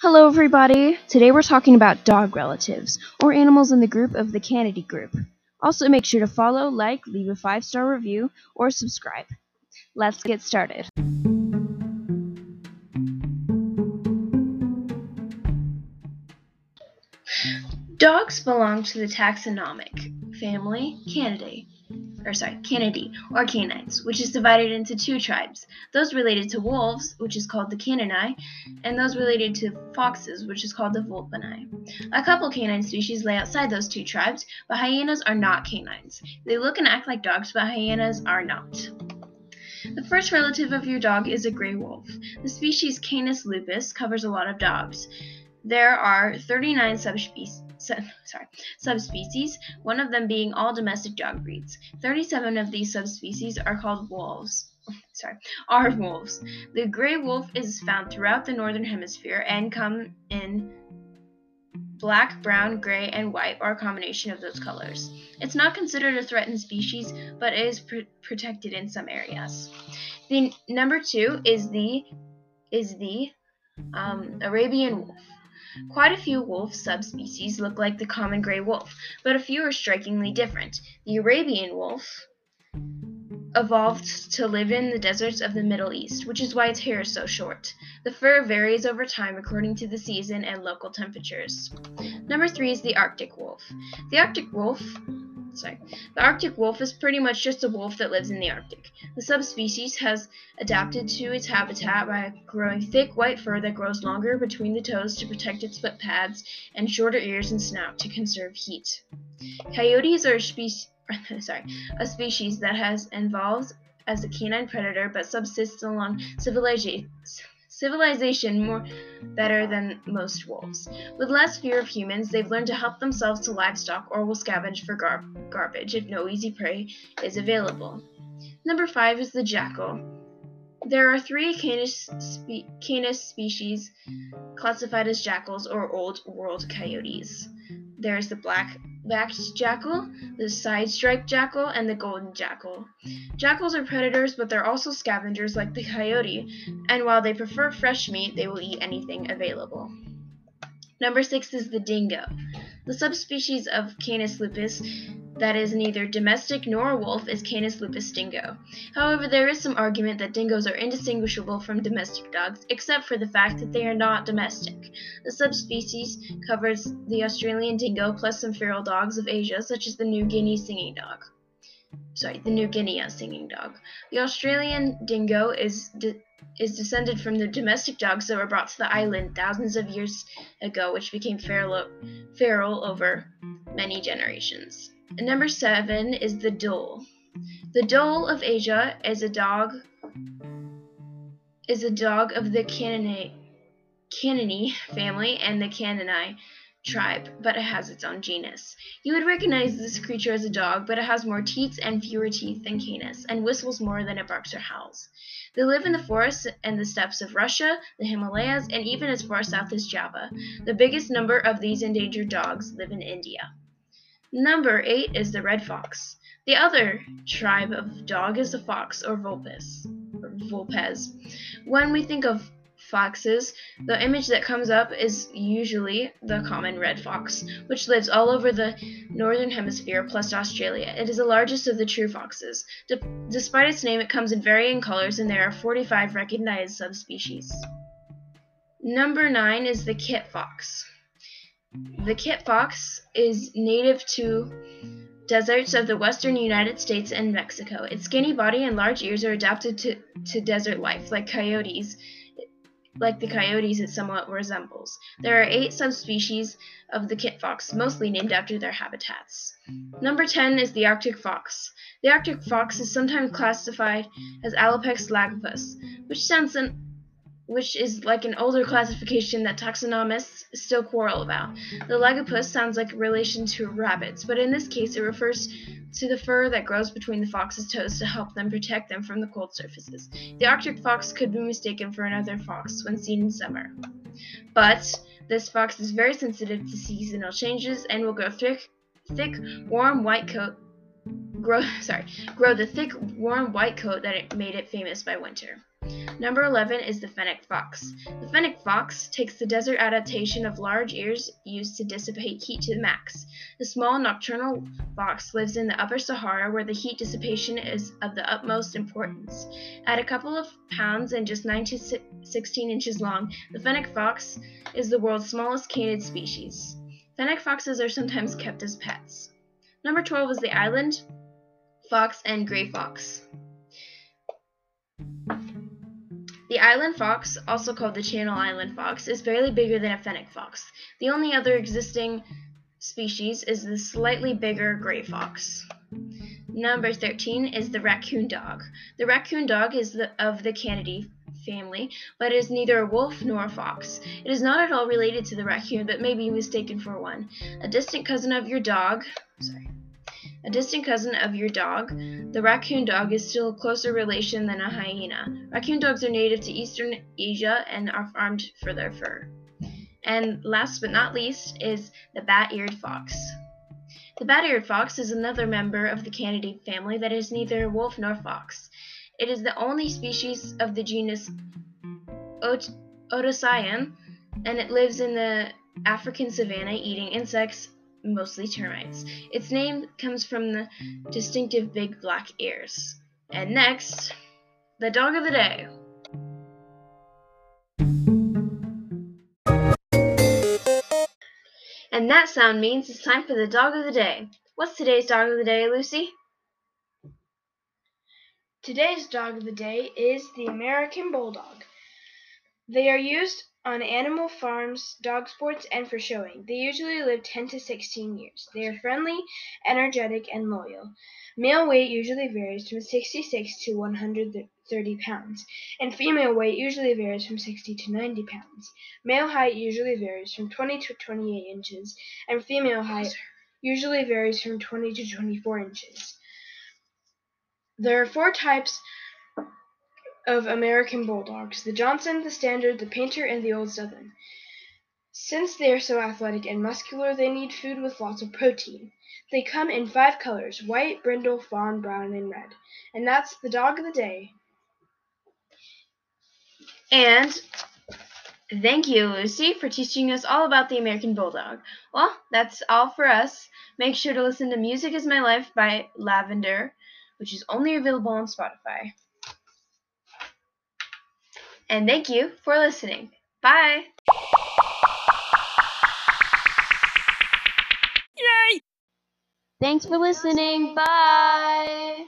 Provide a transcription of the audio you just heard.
Hello, everybody. Today we're talking about dog relatives, or animals in the group of the Canidae group. Also, make sure to follow, like, leave a five star review, or subscribe. Let's get started. Dogs belong to the taxonomic family Canidae or sorry, Canidae, or canines, which is divided into two tribes, those related to wolves, which is called the Caninae, and those related to foxes, which is called the Vulpinae. A couple canine species lay outside those two tribes, but hyenas are not canines. They look and act like dogs, but hyenas are not. The first relative of your dog is a gray wolf. The species Canis lupus covers a lot of dogs. There are 39 subspecies sorry, subspecies, one of them being all domestic dog breeds. 37 of these subspecies are called wolves. Sorry, are wolves. The gray wolf is found throughout the northern hemisphere and come in black, brown, gray, and white, or a combination of those colors. It's not considered a threatened species, but is pr protected in some areas. The number two is the is the um, Arabian wolf. Quite a few wolf subspecies look like the common gray wolf, but a few are strikingly different. The Arabian wolf evolved to live in the deserts of the Middle East, which is why its hair is so short. The fur varies over time according to the season and local temperatures. Number three is the Arctic wolf. The Arctic wolf sorry. The Arctic wolf is pretty much just a wolf that lives in the Arctic. The subspecies has adapted to its habitat by growing thick white fur that grows longer between the toes to protect its foot pads and shorter ears and snout to conserve heat. Coyotes are a species sorry, a species that has evolved as a canine predator but subsists along civilization civilization more better than most wolves. With less fear of humans, they've learned to help themselves to livestock or will scavenge for gar garbage if no easy prey is available. Number 5 is the jackal. There are three canis, spe canis species classified as jackals or Old World coyotes. There's the black-backed jackal, the side-striped jackal, and the golden jackal. Jackals are predators, but they're also scavengers like the coyote, and while they prefer fresh meat, they will eat anything available. Number six is the dingo. The subspecies of Canis lupus that is neither domestic nor a wolf is Canis lupus dingo. However, there is some argument that dingoes are indistinguishable from domestic dogs, except for the fact that they are not domestic. The subspecies covers the Australian dingo plus some feral dogs of Asia, such as the New Guinea singing dog. Sorry, the New Guinea singing dog. The Australian dingo is de is descended from the domestic dogs that were brought to the island thousands of years ago, which became feral, feral over many generations. Number seven is the dhole. The dhole of Asia is a dog is a dog of the Caninae family and the Caninae tribe, but it has its own genus. You would recognize this creature as a dog, but it has more teats and fewer teeth than Canis, and whistles more than it barks or howls. They live in the forests and the steppes of Russia, the Himalayas, and even as far south as Java. The biggest number of these endangered dogs live in India. Number eight is the red fox. The other tribe of dog is the fox or vulpes. Or vulpes. When we think of foxes, the image that comes up is usually the common red fox, which lives all over the northern hemisphere plus Australia. It is the largest of the true foxes. De despite its name, it comes in varying colors, and there are 45 recognized subspecies. Number 9 is the kit fox. The kit fox is native to deserts of the western United States and Mexico. Its skinny body and large ears are adapted to, to desert life, like coyotes. Like the coyotes, it somewhat resembles. There are eight subspecies of the kit fox, mostly named after their habitats. Number 10 is the Arctic fox. The Arctic fox is sometimes classified as Alopex lagopus, which sounds an which is like an older classification that taxonomists still quarrel about. The lagopus sounds like a relation to rabbits, but in this case it refers to the fur that grows between the fox's toes to help them protect them from the cold surfaces. The Arctic fox could be mistaken for another fox when seen in summer. But this fox is very sensitive to seasonal changes and will grow thick, thick warm white coat grow sorry grow the thick warm white coat that it made it famous by winter Number 11 is the fennec fox. The fennec fox takes the desert adaptation of large ears used to dissipate heat to the max. The small nocturnal fox lives in the upper Sahara where the heat dissipation is of the utmost importance. At a couple of pounds and just 9 to 16 inches long, the fennec fox is the world's smallest canid species. Fennec foxes are sometimes kept as pets. Number 12 is the island fox and gray fox. The island fox, also called the Channel Island fox, is barely bigger than a fennec fox. The only other existing species is the slightly bigger gray fox. Number 13 is the raccoon dog. The raccoon dog is the, of the Canidae family, but is neither a wolf nor a fox. It is not at all related to the raccoon, but may be mistaken for one. A distant cousin of your dog, sorry, a distant cousin of your dog, the raccoon dog is still a closer relation than a hyena. Raccoon dogs are native to eastern Asia and are farmed for their fur. And last but not least is the bat-eared fox. The bat-eared fox is another member of the Canidae family that is neither wolf nor fox. It is the only species of the genus Ot- and it lives in the African savanna eating insects, mostly termites. Its name comes from the distinctive big black ears. And next, the dog of the day. And that sound means it's time for the dog of the day. What's today's dog of the day, Lucy? Today's dog of the day is the American Bulldog. They are used on animal farms, dog sports, and for showing. They usually live 10 to 16 years. They are friendly, energetic, and loyal. Male weight usually varies from 66 to 130 pounds, and female weight usually varies from 60 to 90 pounds. Male height usually varies from 20 to 28 inches, and female height usually varies from 20 to 24 inches. There are four types of American Bulldogs the Johnson, the Standard, the Painter, and the Old Southern. Since they are so athletic and muscular, they need food with lots of protein. They come in five colors white, brindle, fawn, brown, and red. And that's the dog of the day. And thank you, Lucy, for teaching us all about the American Bulldog. Well, that's all for us. Make sure to listen to Music is My Life by Lavender, which is only available on Spotify. And thank you for listening. Bye. Yay! Thanks for listening. Bye.